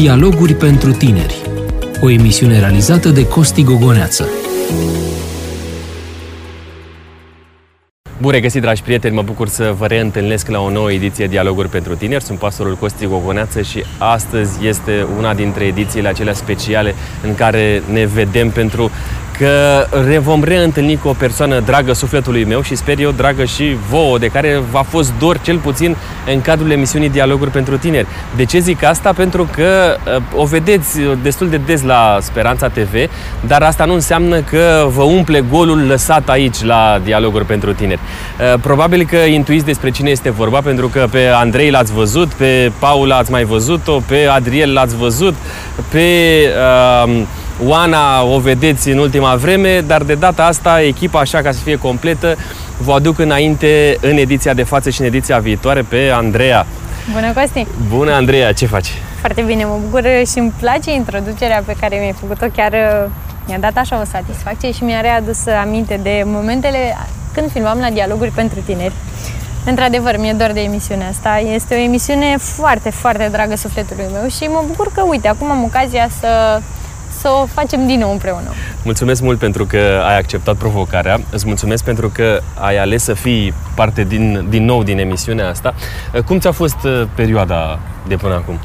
Dialoguri pentru tineri. O emisiune realizată de Costi Gogoneață. Bun regăsit, dragi prieteni! Mă bucur să vă reîntâlnesc la o nouă ediție Dialoguri pentru Tineri. Sunt pastorul Costi Gogoneață și astăzi este una dintre edițiile acelea speciale în care ne vedem pentru că ne vom reîntâlni cu o persoană dragă sufletului meu și sper eu dragă și vouă, de care v-a fost dor cel puțin în cadrul emisiunii Dialoguri pentru Tineri. De ce zic asta? Pentru că uh, o vedeți destul de des la Speranța TV, dar asta nu înseamnă că vă umple golul lăsat aici la Dialoguri pentru Tineri. Uh, probabil că intuiți despre cine este vorba, pentru că pe Andrei l-ați văzut, pe Paula ați mai văzut-o, pe Adriel l-ați văzut, pe... Uh, Oana o vedeți în ultima vreme, dar de data asta echipa, așa ca să fie completă, vă aduc înainte în ediția de față și în ediția viitoare pe Andreea. Bună, Costi! Bună, Andreea! Ce faci? Foarte bine, mă bucur și îmi place introducerea pe care mi-ai făcut-o. Chiar uh, mi-a dat așa o satisfacție și mi-a readus aminte de momentele când filmam la dialoguri pentru tineri. Într-adevăr, mi-e dor de emisiunea asta. Este o emisiune foarte, foarte dragă sufletului meu și mă bucur că, uite, acum am ocazia să să o facem din nou împreună. Mulțumesc mult pentru că ai acceptat provocarea. Îți mulțumesc pentru că ai ales să fii parte din, din nou din emisiunea asta. Cum ți-a fost uh, perioada de până acum?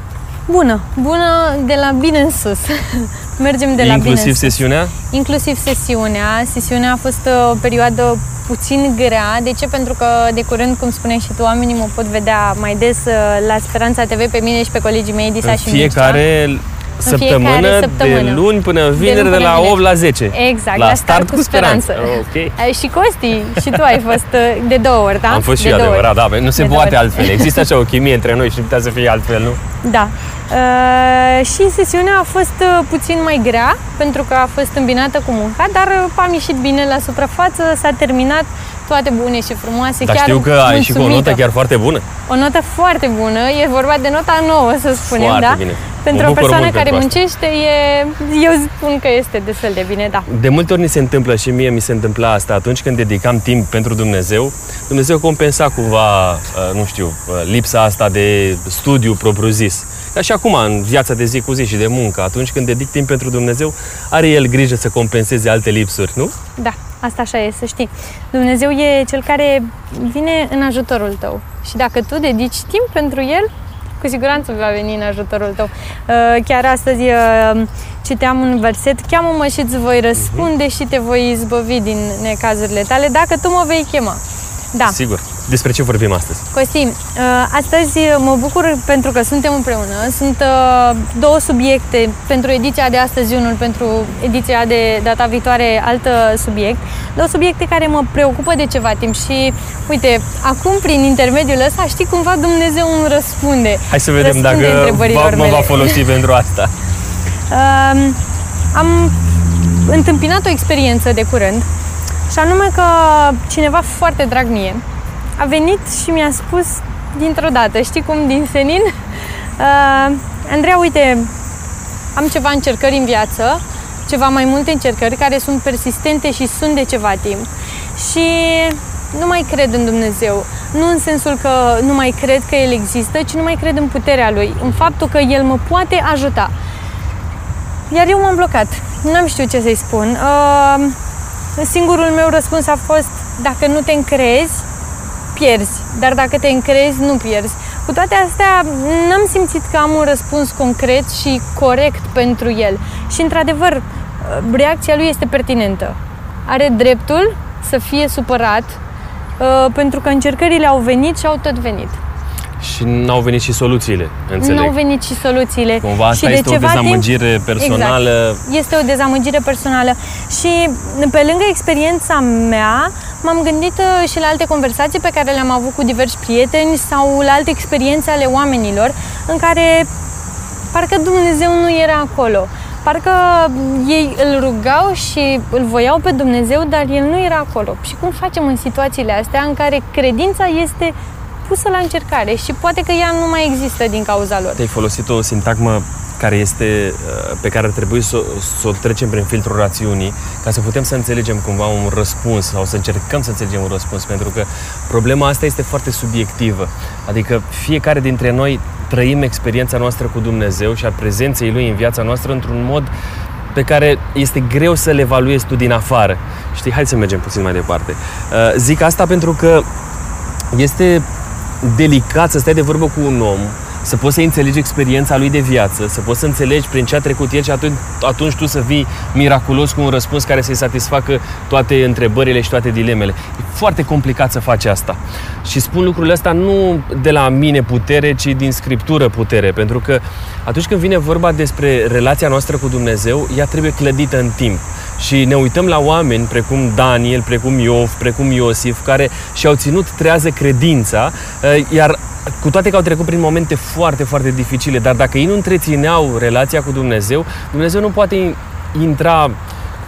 Bună, bună de la bine în sus. Mergem de la Inclusiv bine în sus. sesiunea? Inclusiv sesiunea. Sesiunea a fost uh, o perioadă puțin grea. De ce? Pentru că de curând, cum spuneai și tu, oamenii mă pot vedea mai des uh, la Speranța TV pe mine și pe colegii mei, Disa în și fiecare Mircea săptămână, săptămână. de luni până De vineri, luni de, până la vineri. 8 la 10. Exact, la, start, cu speranță. Ok. Uh, Și Costi, și tu ai fost uh, de două ori, da? Am fost și de eu, două adevărat, ori. da, nu se De două poate ori. altfel. Există așa o chimie între noi și nu putea să fie altfel, nu? Da. Uh, și sesiunea a fost uh, puțin mai grea, pentru că a fost îmbinată cu munca, dar uh, am ieșit bine la suprafață, s-a terminat toate bune și frumoase. Dar chiar știu că ai și cu o mulțumită. notă chiar foarte bună. O notă foarte bună, e vorba de nota nouă, să spunem, Foarte da? bine. Pentru Mă o bucur persoană mult care pentru asta. muncește, e, eu spun că este destul de bine, da. De multe ori ni se întâmplă și mie mi se întâmpla asta atunci când dedicam timp pentru Dumnezeu. Dumnezeu compensa cumva, uh, nu știu, uh, lipsa asta de studiu propriu-zis. Ca și acum, în viața de zi cu zi și de muncă, atunci când dedic timp pentru Dumnezeu, are El grijă să compenseze alte lipsuri, nu? Da, asta așa e, să știi. Dumnezeu e cel care vine în ajutorul tău. Și dacă tu dedici timp pentru El, cu siguranță va veni în ajutorul tău. Uh, Chiar astăzi uh, citeam un verset, cheamă-mă și îți voi răspunde și te voi izbăvi din necazurile tale dacă tu mă vei chema. Da. Sigur. Despre ce vorbim astăzi? Costi, uh, astăzi mă bucur pentru că suntem împreună. Sunt uh, două subiecte pentru ediția de astăzi, unul pentru ediția de data viitoare, alt uh, subiect. Două subiecte care mă preocupă de ceva timp și, uite, acum prin intermediul ăsta știi cumva Dumnezeu îmi răspunde. Hai să vedem Răspunde dacă întrebărilor va, mă mele. va folosi pentru asta. Uh, am întâmpinat o experiență de curând și anume că cineva foarte drag mie a venit și mi-a spus dintr-o dată, știi cum, din senin? Uh, Andreea, uite, am ceva încercări în viață, ceva mai multe încercări care sunt persistente și sunt de ceva timp și nu mai cred în Dumnezeu. Nu în sensul că nu mai cred că El există, ci nu mai cred în puterea Lui, în faptul că El mă poate ajuta. Iar eu m-am blocat. N-am știut ce să-i spun. Uh, singurul meu răspuns a fost, dacă nu te încrezi, pierzi. Dar dacă te încrezi, nu pierzi. Cu toate astea, n-am simțit că am un răspuns concret și corect pentru el. Și, într-adevăr, uh, reacția lui este pertinentă. Are dreptul să fie supărat uh, pentru că încercările au venit și au tot venit. Și n-au venit și soluțiile, înțeleg. Nu au venit și soluțiile. Cumva asta și de este o ceva dezamăgire timp, personală. Exact. Este o dezamăgire personală. Și pe lângă experiența mea, m-am gândit uh, și la alte conversații pe care le-am avut cu diversi prieteni sau la alte experiențe ale oamenilor în care parcă Dumnezeu nu era acolo. Parcă ei îl rugau și îl voiau pe Dumnezeu, dar el nu era acolo. Și cum facem în situațiile astea în care credința este pusă la încercare și poate că ea nu mai există din cauza lor? Ai folosit o sintagmă care este, uh, pe care ar trebui să, să o trecem prin filtrul rațiunii ca să putem să înțelegem cumva un răspuns sau să încercăm să înțelegem un răspuns, pentru că problema asta este foarte subiectivă. Adică fiecare dintre noi trăim experiența noastră cu Dumnezeu și a prezenței Lui în viața noastră într-un mod pe care este greu să le evaluezi tu din afară. Știi, hai să mergem puțin mai departe. Uh, zic asta pentru că este delicat să stai de vorbă cu un om să poți să înțelegi experiența lui de viață, să poți să înțelegi prin ce a trecut el și atunci, atunci tu să vii miraculos cu un răspuns care să-i satisfacă toate întrebările și toate dilemele. E foarte complicat să faci asta. Și spun lucrurile astea nu de la mine putere, ci din scriptură putere, pentru că atunci când vine vorba despre relația noastră cu Dumnezeu, ea trebuie clădită în timp. Și ne uităm la oameni precum Daniel, precum Iov, precum Iosif, care și-au ținut trează credința, eh, iar cu toate că au trecut prin momente foarte, foarte dificile, dar dacă ei nu întrețineau relația cu Dumnezeu, Dumnezeu nu poate intra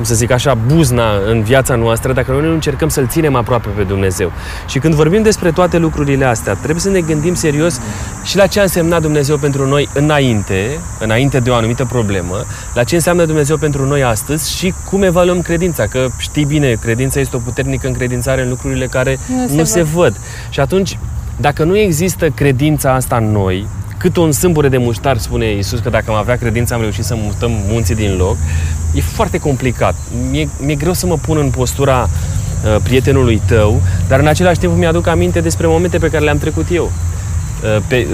cum să zic așa, buzna în viața noastră dacă noi nu încercăm să-L ținem aproape pe Dumnezeu. Și când vorbim despre toate lucrurile astea, trebuie să ne gândim serios și la ce a însemnat Dumnezeu pentru noi înainte, înainte de o anumită problemă, la ce înseamnă Dumnezeu pentru noi astăzi și cum evaluăm credința. Că știi bine, credința este o puternică încredințare în lucrurile care nu se, nu se văd. văd. Și atunci dacă nu există credința asta în noi, cât un sâmbure de muștar, spune Iisus, că dacă am avea credință am reușit să mutăm munții din loc, e foarte complicat. Mi-e, mi-e greu să mă pun în postura uh, prietenului tău, dar în același timp mi-aduc aminte despre momente pe care le-am trecut eu. Uh, pe,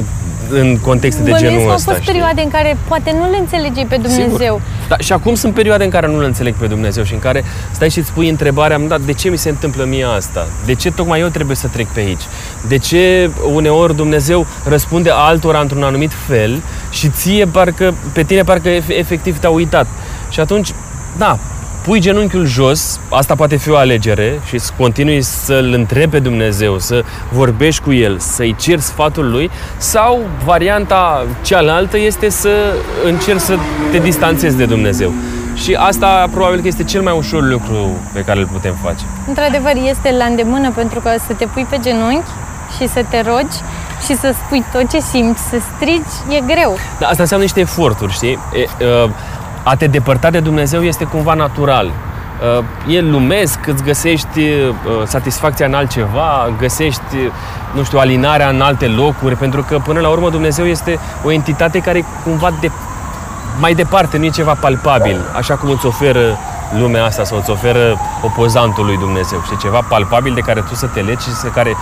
în contexte de genul ăsta. au fost știi? perioade în care poate nu le înțelegi pe Dumnezeu. Sigur. Da, și acum sunt perioade în care nu le înțeleg pe Dumnezeu și în care stai și îți pui întrebarea, da, de ce mi se întâmplă mie asta? De ce tocmai eu trebuie să trec pe aici? De ce uneori Dumnezeu răspunde altora într-un anumit fel și ție parcă, pe tine parcă efectiv te-a uitat? Și atunci, da, pui genunchiul jos, asta poate fi o alegere și să continui să-L întrebi pe Dumnezeu, să vorbești cu El, să-i ceri sfatul Lui sau varianta cealaltă este să încerci să te distanțezi de Dumnezeu. Și asta probabil că este cel mai ușor lucru pe care îl putem face. Într-adevăr, este la îndemână pentru că să te pui pe genunchi și să te rogi și să spui tot ce simți, să strigi, e greu. Da, asta înseamnă niște eforturi, știi? E, uh, a te depărta de Dumnezeu este cumva natural. Uh, e lumesc, îți găsești uh, satisfacția în altceva, găsești, nu știu, alinarea în alte locuri, pentru că până la urmă Dumnezeu este o entitate care cumva de, mai departe, nu e ceva palpabil, așa cum îți oferă lumea asta sau îți oferă opozantul lui Dumnezeu. Și ceva palpabil de care tu să te legi și să care,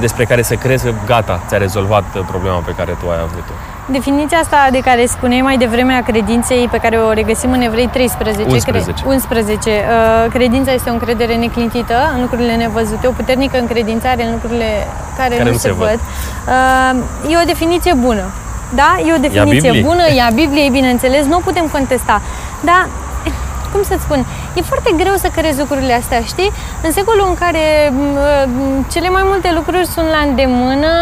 despre care să crezi că gata, ți-a rezolvat problema pe care tu ai avut-o. Definiția asta de care spuneai mai devreme a credinței pe care o regăsim în Evrei 13, 11. Cre- 11 uh, credința este o încredere neclintită în lucrurile nevăzute, o puternică încredințare în lucrurile care, care nu, nu se, se văd. văd. Uh, e o definiție bună. Da? E o definiție bună, e a Bibliei, bineînțeles, nu o putem contesta. Dar cum să-ți spun, e foarte greu să crezi lucrurile astea, știi? În secolul în care cele mai multe lucruri sunt la îndemână,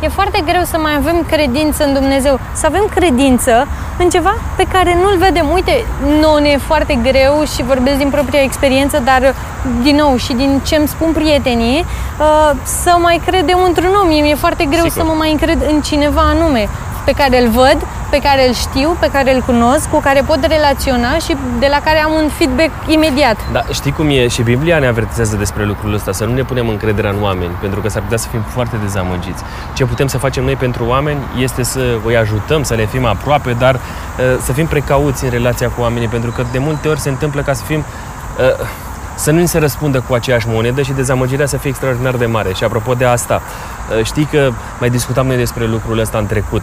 e foarte greu să mai avem credință în Dumnezeu. Să avem credință în ceva pe care nu-l vedem. Uite, nu ne e foarte greu și vorbesc din propria experiență, dar din nou și din ce îmi spun prietenii, uh, să mai credem într-un om. Mi-e foarte greu Sigur. să mă mai încred în cineva anume pe care îl văd, pe care îl știu, pe care îl cunosc, cu care pot relaționa și de la care am un feedback imediat. Da, știi cum e? Și Biblia ne avertizează despre lucrul ăsta, să nu ne punem încrederea în oameni, pentru că s-ar putea să fim foarte dezamăgiți. Ce putem să facem noi pentru oameni este să îi ajutăm, să le fim aproape, dar uh, să fim precauți în relația cu oamenii, pentru că de multe ori se întâmplă ca să fim uh, să nu ni se răspundă cu aceeași monedă și dezamăgirea să fie extraordinar de mare. Și apropo de asta, uh, știi că mai discutam noi despre lucrul ăsta în trecut.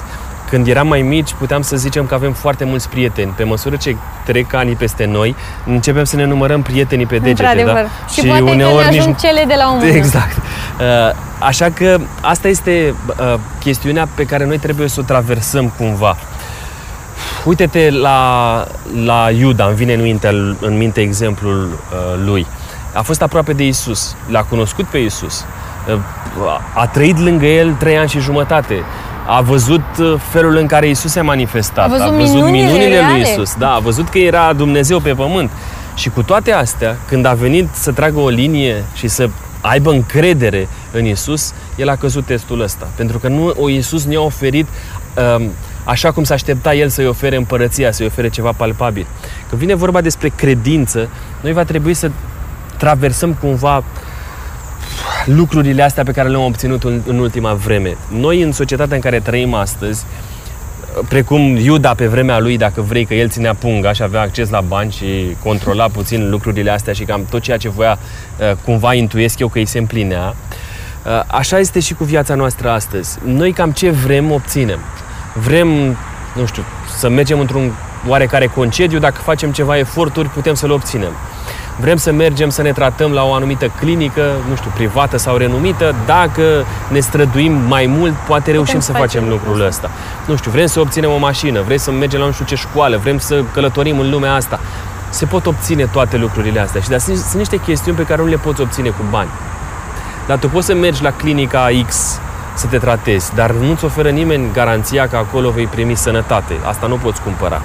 Când eram mai mici, puteam să zicem că avem foarte mulți prieteni. Pe măsură ce trec ani peste noi, începem să ne numărăm prietenii pe degete. Da? Și, și poate uneori că ne ajung nici... cele de la un Exact. Uh, așa că asta este uh, chestiunea pe care noi trebuie să o traversăm cumva. Uite-te la, la Iuda, îmi vine în minte, în minte exemplul uh, lui. A fost aproape de Isus, l-a cunoscut pe Isus, a trăit lângă el trei ani și jumătate a văzut uh, felul în care Isus se-a manifestat, a văzut, a văzut minunile, minunile lui Isus, da, a văzut că era Dumnezeu pe pământ. Și cu toate astea, când a venit să tragă o linie și să aibă încredere în Isus, el a căzut testul ăsta. Pentru că nu o Isus ne-a oferit um, așa cum s-a aștepta el să-i ofere împărăția, să-i ofere ceva palpabil. Când vine vorba despre credință, noi va trebui să traversăm cumva lucrurile astea pe care le-am obținut în, în ultima vreme. Noi, în societatea în care trăim astăzi, precum Iuda pe vremea lui, dacă vrei, că el ținea punga și avea acces la bani și controla puțin lucrurile astea și cam tot ceea ce voia, uh, cumva intuiesc eu că îi se împlinea. Uh, așa este și cu viața noastră astăzi. Noi cam ce vrem, obținem. Vrem, nu știu, să mergem într-un oarecare concediu, dacă facem ceva eforturi, putem să le obținem vrem să mergem să ne tratăm la o anumită clinică, nu știu, privată sau renumită, dacă ne străduim mai mult, poate reușim Putem să facem lucrul ăsta. Nu știu, vrem să obținem o mașină, vrem să mergem la nu știu ce școală, vrem să călătorim în lumea asta. Se pot obține toate lucrurile astea și dar sunt, sunt niște chestiuni pe care nu le poți obține cu bani. Dar tu poți să mergi la clinica X să te tratezi, dar nu-ți oferă nimeni garanția că acolo vei primi sănătate. Asta nu poți cumpăra.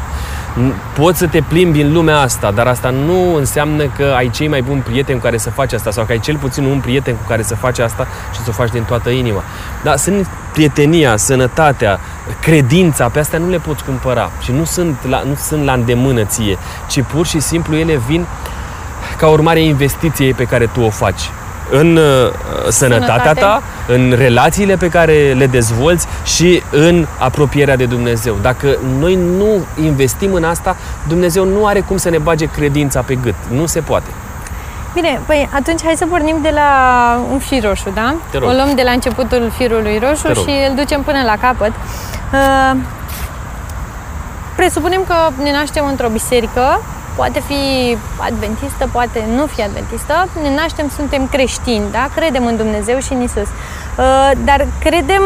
Poți să te plimbi în lumea asta, dar asta nu înseamnă că ai cei mai buni prieteni cu care să faci asta sau că ai cel puțin un prieten cu care să faci asta și să o faci din toată inima. Dar sunt prietenia, sănătatea, credința, pe astea nu le poți cumpăra și nu sunt la, nu sunt la îndemână ție, ci pur și simplu ele vin ca urmare a investiției pe care tu o faci în uh, sănătatea Sănătate. ta, în relațiile pe care le dezvolți și în apropierea de Dumnezeu. Dacă noi nu investim în asta, Dumnezeu nu are cum să ne bage credința pe gât. Nu se poate. Bine, păi atunci hai să pornim de la un fir roșu, da? Te rog. O luăm de la începutul firului roșu și îl ducem până la capăt. Uh, presupunem că ne naștem într-o biserică poate fi adventistă, poate nu fi adventistă, ne naștem, suntem creștini, da? Credem în Dumnezeu și în Isus. Uh, dar credem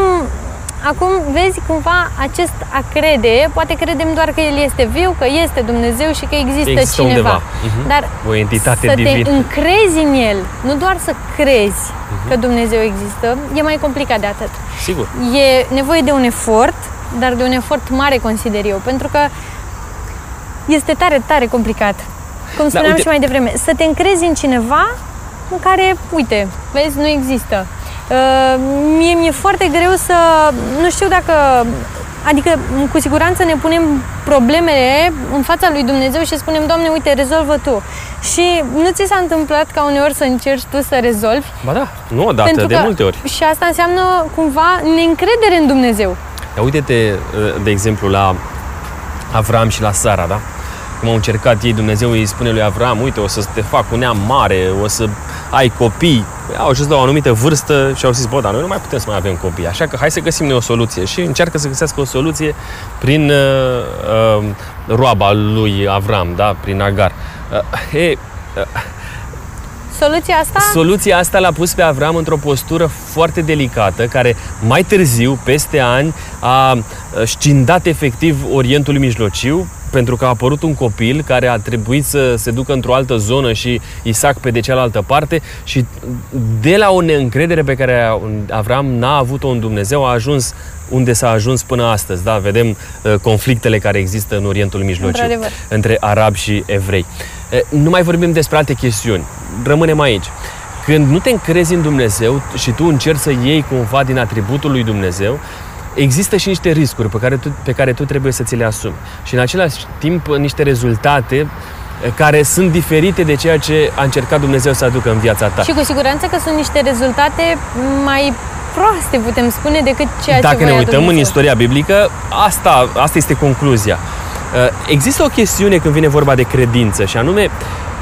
Acum, vezi, cumva, acest a crede, poate credem doar că El este viu, că este Dumnezeu și că există, există cineva. Undeva. Uh-huh. Dar o entitate să divină. te încrezi în El, nu doar să crezi uh-huh. că Dumnezeu există, e mai complicat de atât. Sigur. E nevoie de un efort, dar de un efort mare, consider eu, pentru că este tare, tare complicat. Cum da, spuneam da, și mai devreme, să te încrezi în cineva în care, uite, vezi, nu există. Uh, mie mi-e foarte greu să, nu știu dacă, adică cu siguranță ne punem problemele în fața lui Dumnezeu și spunem, Doamne, uite, rezolvă Tu. Și nu ți s-a întâmplat ca uneori să încerci tu să rezolvi? Ba da, nu odată, Pentru de că, multe ori. Și asta înseamnă cumva neîncredere în Dumnezeu. Ia uite-te, de exemplu, la Avram și la Sara, da? Cum au încercat ei, Dumnezeu îi spune lui Avram, uite, o să te fac un neam mare, o să ai copii. Au ajuns la o anumită vârstă și au zis, bă, dar noi nu mai putem să mai avem copii, așa că hai să găsim noi o soluție. Și încearcă să găsească o soluție prin uh, uh, roaba lui Avram, da, prin Agar. Uh, e, uh, Soluția asta? Soluția asta l-a pus pe Avram într-o postură foarte delicată, care mai târziu, peste ani, a scindat efectiv Orientul Mijlociu, pentru că a apărut un copil care a trebuit să se ducă într-o altă zonă și Isaac pe de cealaltă parte și de la o neîncredere pe care Avram n-a avut-o în Dumnezeu a ajuns unde s-a ajuns până astăzi. Da? Vedem uh, conflictele care există în Orientul Mijlociu între arabi și evrei. Uh, nu mai vorbim despre alte chestiuni. Rămânem aici. Când nu te încrezi în Dumnezeu și tu încerci să iei cumva din atributul lui Dumnezeu, există și niște riscuri pe care, tu, pe care tu trebuie să ți le asumi. Și în același timp niște rezultate eh, care sunt diferite de ceea ce a încercat Dumnezeu să aducă în viața ta. Și cu siguranță că sunt niște rezultate mai proaste, putem spune, decât ceea Dacă ce ne uităm Dumnezeu. în istoria biblică, asta, asta este concluzia. Eh, există o chestiune când vine vorba de credință și anume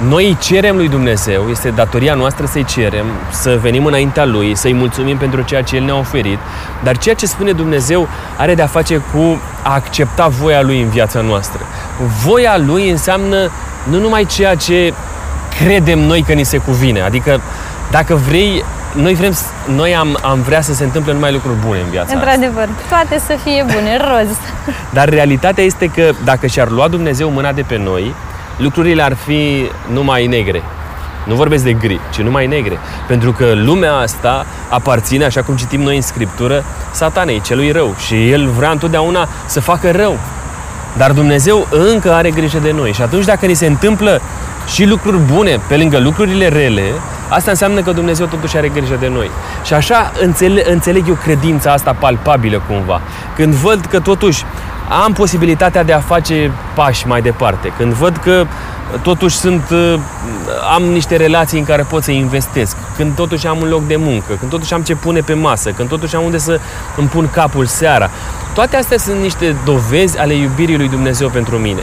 noi cerem lui Dumnezeu, este datoria noastră să-i cerem, să venim înaintea Lui, să-i mulțumim pentru ceea ce El ne-a oferit, dar ceea ce spune Dumnezeu are de-a face cu a accepta voia Lui în viața noastră. Voia Lui înseamnă nu numai ceea ce credem noi că ni se cuvine, adică dacă vrei, noi, vrem, noi am, am vrea să se întâmple numai lucruri bune în viața Într-adevăr, asta. toate să fie bune, roz. Dar realitatea este că dacă și-ar lua Dumnezeu mâna de pe noi, lucrurile ar fi numai negre. Nu vorbesc de gri, ci numai negre. Pentru că lumea asta aparține, așa cum citim noi în Scriptură, satanei, celui rău. Și el vrea întotdeauna să facă rău. Dar Dumnezeu încă are grijă de noi. Și atunci dacă ni se întâmplă și lucruri bune pe lângă lucrurile rele, asta înseamnă că Dumnezeu totuși are grijă de noi. Și așa înțeleg, înțeleg eu credința asta palpabilă cumva. Când văd că totuși am posibilitatea de a face pași mai departe. Când văd că totuși sunt, uh, am niște relații în care pot să investesc, când totuși am un loc de muncă, când totuși am ce pune pe masă, când totuși am unde să îmi pun capul seara. Toate astea sunt niște dovezi ale iubirii lui Dumnezeu pentru mine.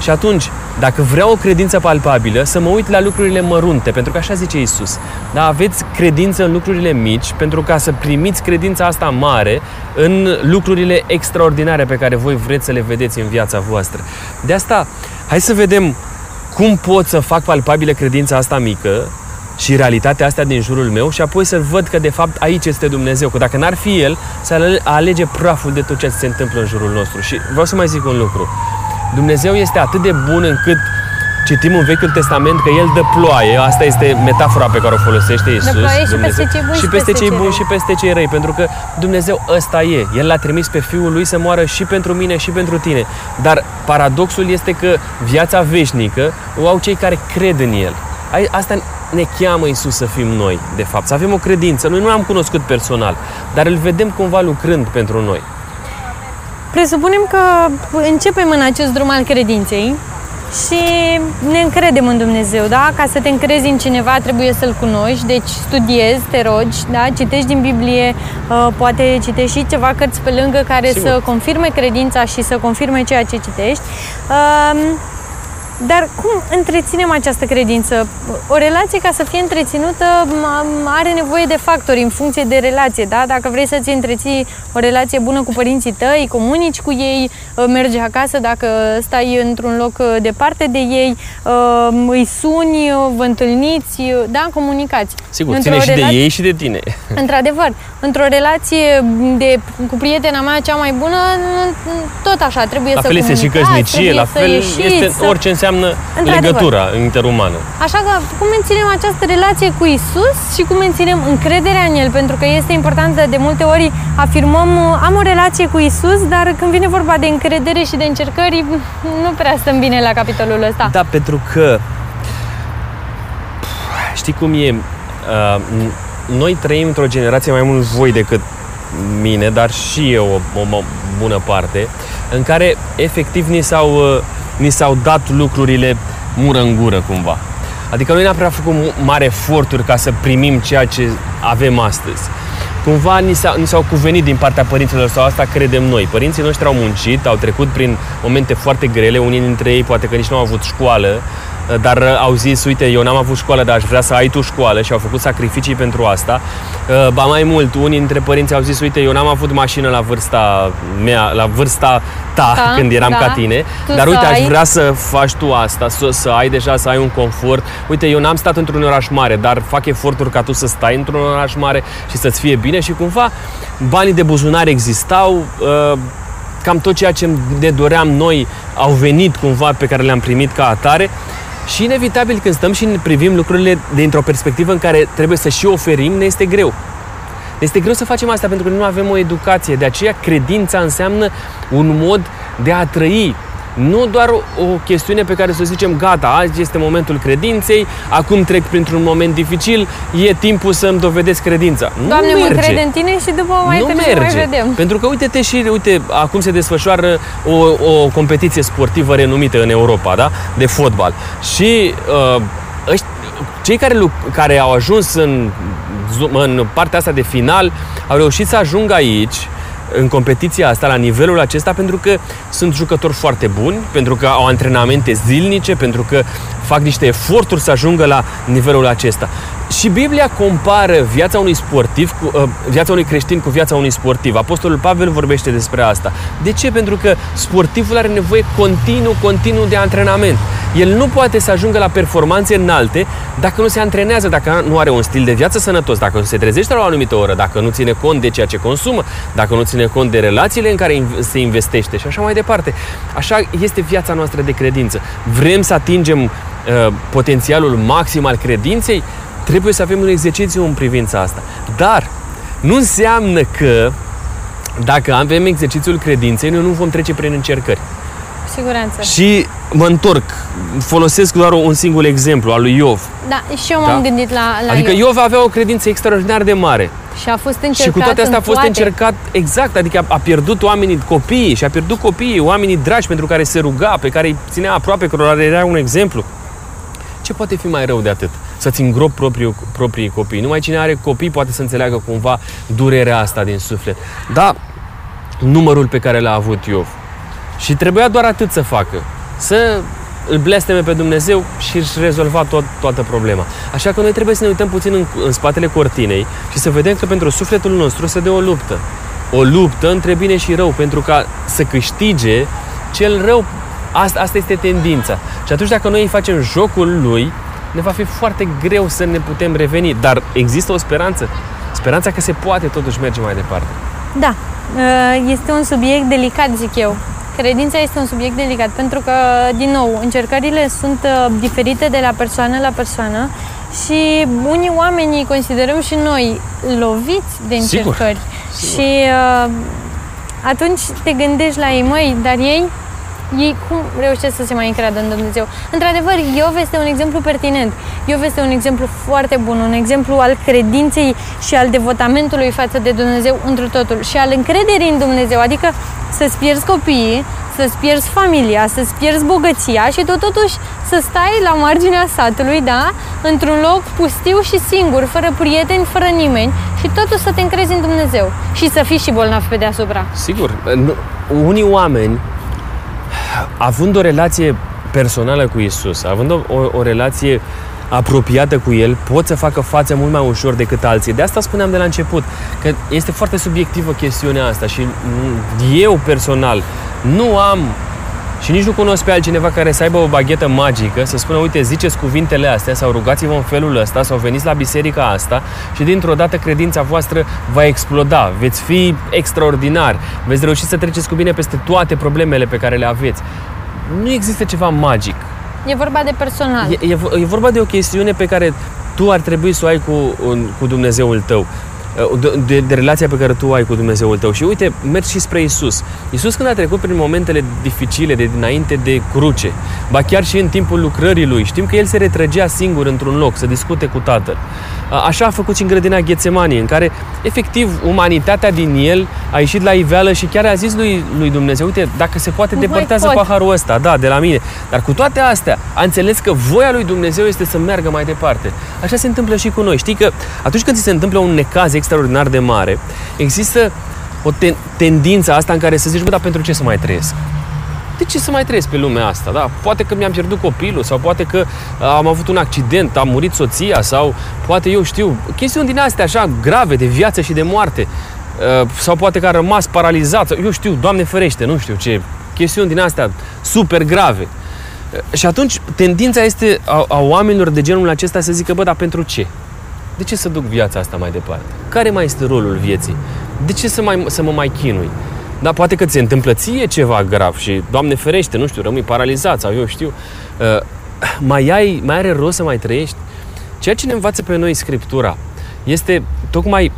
Și atunci, dacă vreau o credință palpabilă, să mă uit la lucrurile mărunte, pentru că așa zice Isus. Da, aveți credință în lucrurile mici, pentru ca să primiți credința asta mare în lucrurile extraordinare pe care voi vreți să le vedeți în viața voastră. De asta, hai să vedem cum pot să fac palpabilă credința asta mică și realitatea asta din jurul meu și apoi să văd că de fapt aici este Dumnezeu, că dacă n-ar fi El, să alege praful de tot ce se întâmplă în jurul nostru. Și vreau să mai zic un lucru. Dumnezeu este atât de bun încât citim în Vechiul Testament că El dă ploaie, asta este metafora pe care o folosește Isus. Dă ploaie și peste cei buni și peste cei buni și peste cei răi, pentru că Dumnezeu ăsta e. El l-a trimis pe Fiul Lui să moară și pentru mine și pentru tine. Dar paradoxul este că viața veșnică o au cei care cred în El. Asta ne cheamă Isus să fim noi, de fapt, să avem o credință. Noi nu l-am cunoscut personal, dar îl vedem cumva lucrând pentru noi. Presupunem că începem în acest drum al credinței și ne încredem în Dumnezeu, da? Ca să te încrezi în cineva trebuie să-L cunoști, deci studiezi, te rogi, da? Citești din Biblie, uh, poate citești și ceva cărți pe lângă care Sigur. să confirme credința și să confirme ceea ce citești. Uh, dar cum întreținem această credință? O relație, ca să fie întreținută, are nevoie de factori în funcție de relație. Da? Dacă vrei să-ți întreții o relație bună cu părinții tăi, comunici cu ei, ă, mergi acasă dacă stai într-un loc ă, departe de ei, ă, îi suni, vă întâlniți, da, comunicați. Sigur, într-o ține și relație... de ei și de tine. Într-adevăr, într-o relație de, cu prietena mea cea mai bună, tot așa, trebuie la să fel este și căsnicie, la fel ieșiți, este să... orice înseamnă legătura interumană. Așa că cum menținem această relație cu Isus și cum menținem încrederea în El, pentru că este important de multe ori afirmăm am o relație cu Isus, dar când vine vorba de încredere și de încercări, nu prea stăm bine la capitolul ăsta. Da, pentru că știi cum e, uh, noi trăim într-o generație mai mult voi decât mine, dar și eu o, o bună parte, în care efectiv ni s-au, uh, ni s-au dat lucrurile mură în gură cumva. Adică noi n-am prea făcut mare eforturi ca să primim ceea ce avem astăzi. Cumva ni, s-a, ni s-au cuvenit din partea părinților sau asta credem noi. Părinții noștri au muncit, au trecut prin momente foarte grele, unii dintre ei poate că nici nu au avut școală, dar uh, au zis, uite, eu n-am avut școală, dar aș vrea să ai tu școală și au făcut sacrificii pentru asta. Uh, ba mai mult, unii dintre părinți au zis, uite, eu n-am avut mașină la vârsta mea, la vârsta ta, da, când eram da. ca tine, tu dar uite, aș vrea să faci tu asta, să, să ai deja, să ai un confort. Uite, eu n-am stat într-un oraș mare, dar fac eforturi ca tu să stai într-un oraș mare și să-ți fie bine și cumva banii de buzunar existau, uh, cam tot ceea ce ne doream noi au venit cumva pe care le-am primit ca atare și inevitabil când stăm și ne privim lucrurile dintr-o perspectivă în care trebuie să și oferim, ne este greu. Ne este greu să facem asta pentru că nu avem o educație. De aceea credința înseamnă un mod de a trăi, nu doar o chestiune pe care să zicem, gata, azi este momentul credinței, acum trec printr-un moment dificil, e timpul să-mi dovedesc credința. Doamne, nu merge. mă cred în tine și după mai nu merge. mai vedem. Pentru că uite-te și, uite, acum se desfășoară o, o competiție sportivă renumită în Europa, da? De fotbal. Și uh, ăști, cei care, care au ajuns în, în partea asta de final au reușit să ajungă aici în competiția asta, la nivelul acesta, pentru că sunt jucători foarte buni, pentru că au antrenamente zilnice, pentru că fac niște eforturi să ajungă la nivelul acesta. Și Biblia compară viața unui sportiv, cu, uh, viața unui creștin cu viața unui sportiv. Apostolul Pavel vorbește despre asta. De ce? Pentru că sportivul are nevoie continuu, continuu de antrenament. El nu poate să ajungă la performanțe înalte dacă nu se antrenează, dacă nu are un stil de viață sănătos, dacă nu se trezește la o anumită oră, dacă nu ține cont de ceea ce consumă, dacă nu ține cont de relațiile în care se investește și așa mai departe. Așa este viața noastră de credință. Vrem să atingem uh, potențialul maxim al credinței? Trebuie să avem un exercițiu în privința asta. Dar nu înseamnă că dacă avem exercițiul credinței, noi nu vom trece prin încercări. Siguranță. Și mă întorc, folosesc doar un singur exemplu, al lui Iov. Da, și eu m-am da? gândit la, la Adică Iov. Iov avea o credință extraordinar de mare. Și a fost încercat și cu toate astea a în fost toate. încercat exact, adică a, a pierdut oamenii, copiii, și a pierdut copiii, oamenii dragi pentru care se ruga, pe care îi ținea aproape, cărora le era un exemplu. Ce poate fi mai rău de atât? Să-ți îngrop propriul, proprii copii. Numai cine are copii poate să înțeleagă cumva durerea asta din suflet. Da, numărul pe care l-a avut Iov. Și trebuia doar atât să facă. Să îl blesteme pe Dumnezeu și își rezolva tot, toată problema. Așa că noi trebuie să ne uităm puțin în, în spatele cortinei și să vedem că pentru sufletul nostru se dă o luptă. O luptă între bine și rău, pentru ca să câștige cel rău. Asta, asta este tendința. Și atunci dacă noi îi facem jocul lui, ne va fi foarte greu să ne putem reveni. Dar există o speranță. Speranța că se poate totuși merge mai departe. Da, este un subiect delicat, zic eu. Credința este un subiect delicat pentru că, din nou, încercările sunt uh, diferite de la persoană la persoană și unii oameni îi considerăm și noi loviți de încercări. Sigur. Și uh, atunci te gândești la ei, măi, dar ei ei cum reușesc să se mai încreadă în Dumnezeu. Într-adevăr, Iov este un exemplu pertinent. Iov este un exemplu foarte bun, un exemplu al credinței și al devotamentului față de Dumnezeu întru totul și al încrederii în Dumnezeu, adică să-ți pierzi copiii, să-ți pierzi familia, să-ți pierzi bogăția și tu totuși să stai la marginea satului, da, într-un loc pustiu și singur, fără prieteni, fără nimeni și totuși să te încrezi în Dumnezeu și să fii și bolnav pe deasupra. Sigur, unii oameni având o relație personală cu Isus, având o, o, o relație apropiată cu El, pot să facă față mult mai ușor decât alții. De asta spuneam de la început, că este foarte subiectivă chestiunea asta și eu personal nu am și nici nu cunosc pe altcineva care să aibă o baghetă magică, să spună, uite, ziceți cuvintele astea sau rugați-vă în felul ăsta sau veniți la biserica asta și dintr-o dată credința voastră va exploda, veți fi extraordinar, veți reuși să treceți cu bine peste toate problemele pe care le aveți. Nu există ceva magic. E vorba de personal. E, e, e vorba de o chestiune pe care tu ar trebui să o ai cu, cu Dumnezeul tău de, de, de relația pe care tu ai cu Dumnezeul tău. Și uite, mergi și spre Isus. Isus când a trecut prin momentele dificile de dinainte de cruce, ba chiar și în timpul lucrării lui, știm că el se retrăgea singur într-un loc să discute cu Tatăl. Așa a făcut și în grădina Ghețemanii, în care efectiv umanitatea din el a ieșit la iveală și chiar a zis lui, lui Dumnezeu, uite, dacă se poate, depărtează paharul ăsta, da, de la mine. Dar cu toate astea, a înțeles că voia lui Dumnezeu este să meargă mai departe. Așa se întâmplă și cu noi. Știi că atunci când ți se întâmplă un necaz extraordinar de mare, există o ten- tendință asta în care să zici, bă, dar pentru ce să mai trăiesc? De ce să mai trăiesc pe lumea asta? Da? Poate că mi-am pierdut copilul sau poate că am avut un accident, am murit soția sau poate eu știu, chestiuni din astea așa grave de viață și de moarte sau poate că a rămas paralizat, eu știu, Doamne ferește, nu știu ce, chestiuni din astea super grave. Și atunci tendința este a, a oamenilor de genul acesta să zică, bă, dar pentru ce? De ce să duc viața asta mai departe? Care mai este rolul vieții? De ce să, mai, să mă mai chinui? Da, poate că ți se întâmplă ție ceva grav și, Doamne ferește, nu știu, rămâi paralizat sau eu știu, uh, mai, ai, mai are rost să mai trăiești? Ceea ce ne învață pe noi Scriptura este tocmai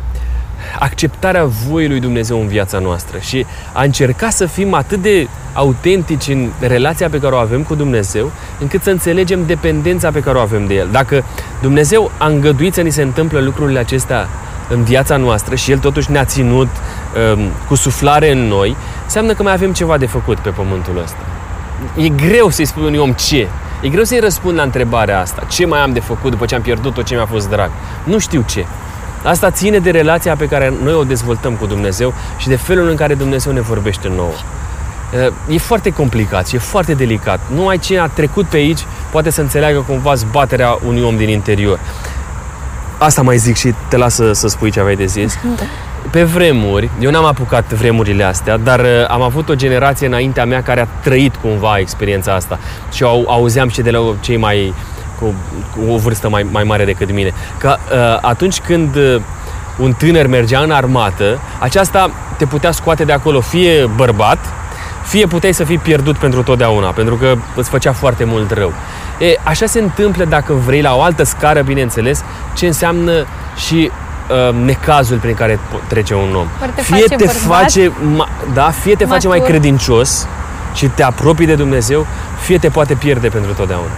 acceptarea voii lui Dumnezeu în viața noastră și a încerca să fim atât de autentici în relația pe care o avem cu Dumnezeu, încât să înțelegem dependența pe care o avem de El. Dacă Dumnezeu a îngăduit să ni se întâmplă lucrurile acestea în viața noastră și El totuși ne-a ținut um, cu suflare în noi, înseamnă că mai avem ceva de făcut pe pământul ăsta. E greu să-i spui unui om ce. E greu să-i răspund la întrebarea asta. Ce mai am de făcut după ce am pierdut tot ce mi-a fost drag? Nu știu ce. Asta ține de relația pe care noi o dezvoltăm cu Dumnezeu și de felul în care Dumnezeu ne vorbește nouă. E foarte complicat și e foarte delicat. Numai cine a trecut pe aici poate să înțeleagă cumva zbaterea unui om din interior. Asta mai zic și te las să, să spui ce aveai de zis. Da. Pe vremuri, eu n-am apucat vremurile astea, dar uh, am avut o generație înaintea mea care a trăit cumva experiența asta și au, auzeam și de la cei mai cu, cu o vârstă mai, mai mare decât mine, că uh, atunci când uh, un tânăr mergea în armată, aceasta te putea scoate de acolo fie bărbat, fie puteai să fii pierdut pentru totdeauna, pentru că îți făcea foarte mult rău. E, așa se întâmplă dacă vrei la o altă scară, bineînțeles, ce înseamnă și uh, necazul prin care trece un om. Te fie face te bărbat, face, ma, da, fie te face mai matur. credincios și te apropii de Dumnezeu, fie te poate pierde pentru totdeauna.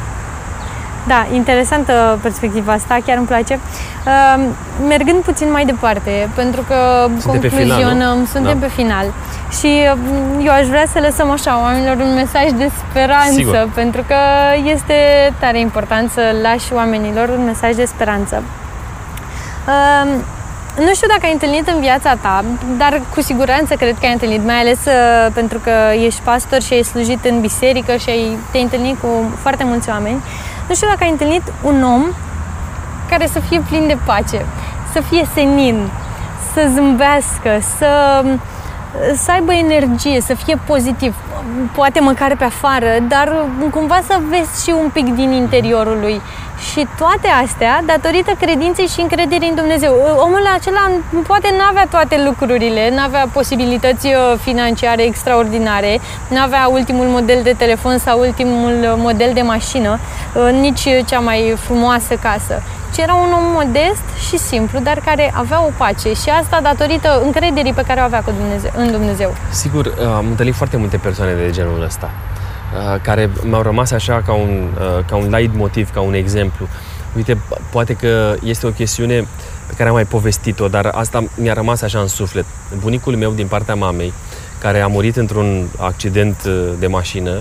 Da, interesantă perspectiva asta, chiar îmi place. Uh, mergând puțin mai departe, pentru că Suntem pe concluzionăm, final, nu? suntem Da. pe final. Și uh, eu aș vrea să lăsăm așa oamenilor un mesaj de speranță, Sigur. pentru că este tare important să lași oamenilor un mesaj de speranță. Uh, nu știu dacă ai întâlnit în viața ta, dar cu siguranță cred că ai întâlnit, mai ales uh, pentru că ești pastor și ai slujit în biserică și ai, te-ai întâlnit cu foarte mulți oameni. Nu știu dacă ai întâlnit un om care să fie plin de pace, să fie senin, să zâmbească, să, să aibă energie, să fie pozitiv, poate măcar pe afară, dar cumva să vezi și un pic din interiorul lui. Și toate astea datorită credinței și încrederii în Dumnezeu. Omul acela poate nu avea toate lucrurile, nu avea posibilități uh, financiare extraordinare, nu avea ultimul model de telefon sau ultimul uh, model de mașină, uh, nici cea mai frumoasă casă ci era un om modest și simplu, dar care avea o pace și asta datorită încrederii pe care o avea cu Dumnezeu, în Dumnezeu. Sigur, uh, am întâlnit foarte multe persoane de genul ăsta, uh, care mi-au rămas așa ca un, uh, ca un light motiv, ca un exemplu. Uite, poate că este o chestiune pe care am mai povestit-o, dar asta mi-a rămas așa în suflet. Bunicul meu din partea mamei, care a murit într-un accident uh, de mașină,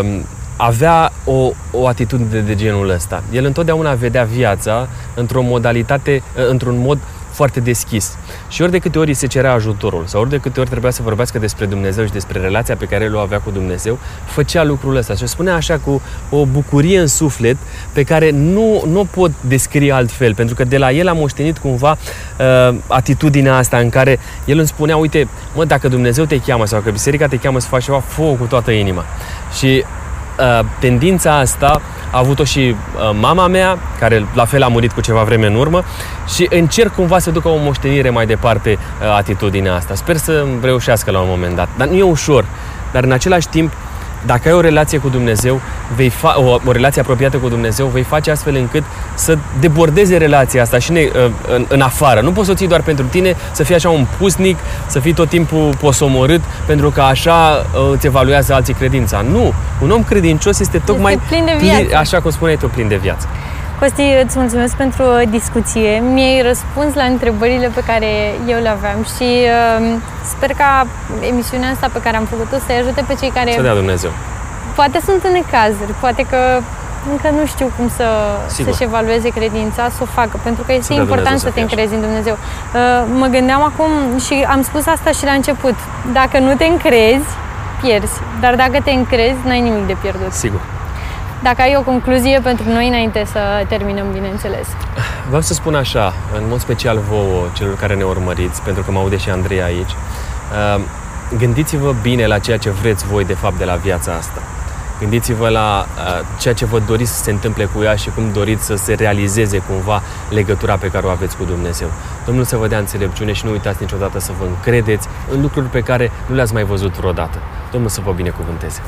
uh, avea o, o atitudine de genul ăsta. El întotdeauna vedea viața într-o modalitate, uh, într-un mod foarte deschis. Și ori de câte ori îi se cerea ajutorul sau ori de câte ori trebuia să vorbească despre Dumnezeu și despre relația pe care el o avea cu Dumnezeu, făcea lucrul ăsta și o spunea așa cu o bucurie în suflet pe care nu, nu o pot descrie altfel, pentru că de la el am moștenit cumva uh, atitudinea asta în care el îmi spunea, uite, mă, dacă Dumnezeu te cheamă sau că biserica te cheamă să faci ceva, fă cu toată inima. Și uh, tendința asta a avut-o și uh, mama mea, care la fel a murit cu ceva vreme în urmă și încerc cumva să ducă o moștenire mai departe uh, atitudinea asta. Sper să reușească la un moment dat. Dar nu e ușor. Dar în același timp, dacă ai o relație cu Dumnezeu, vei fa- o, o relație apropiată cu Dumnezeu, vei face astfel încât să debordeze relația asta și ne, uh, în, în afară. Nu poți să o ții doar pentru tine, să fii așa un pusnic, să fii tot timpul posomorât, pentru că așa uh, îți evaluează alții credința. Nu! Un om credincios este tocmai plin de viață. așa cum spuneai tu, plin de viață. Costi, îți mulțumesc pentru discuție. Mi-ai răspuns la întrebările pe care eu le aveam și uh, sper ca emisiunea asta pe care am făcut-o să-i ajute pe cei care Să dea Dumnezeu. poate sunt în necazuri, poate că încă nu știu cum să, Sigur. să-și evalueze credința, să o facă, pentru că este dea important Dumnezeu să să te fie așa. încrezi în Dumnezeu. Uh, mă gândeam acum și am spus asta și la început. Dacă nu te încrezi, pierzi. Dar dacă te încrezi, n-ai nimic de pierdut. Sigur. Dacă ai o concluzie pentru noi înainte să terminăm, bineînțeles. Vreau să spun așa, în mod special vouă, celor care ne urmăriți, pentru că mă aude și Andrei aici, uh, gândiți-vă bine la ceea ce vreți voi de fapt de la viața asta. Gândiți-vă la uh, ceea ce vă doriți să se întâmple cu ea și cum doriți să se realizeze cumva legătura pe care o aveți cu Dumnezeu. Domnul să vă dea înțelepciune și nu uitați niciodată să vă încredeți în lucruri pe care nu le-ați mai văzut vreodată. Domnul să vă binecuvânteze.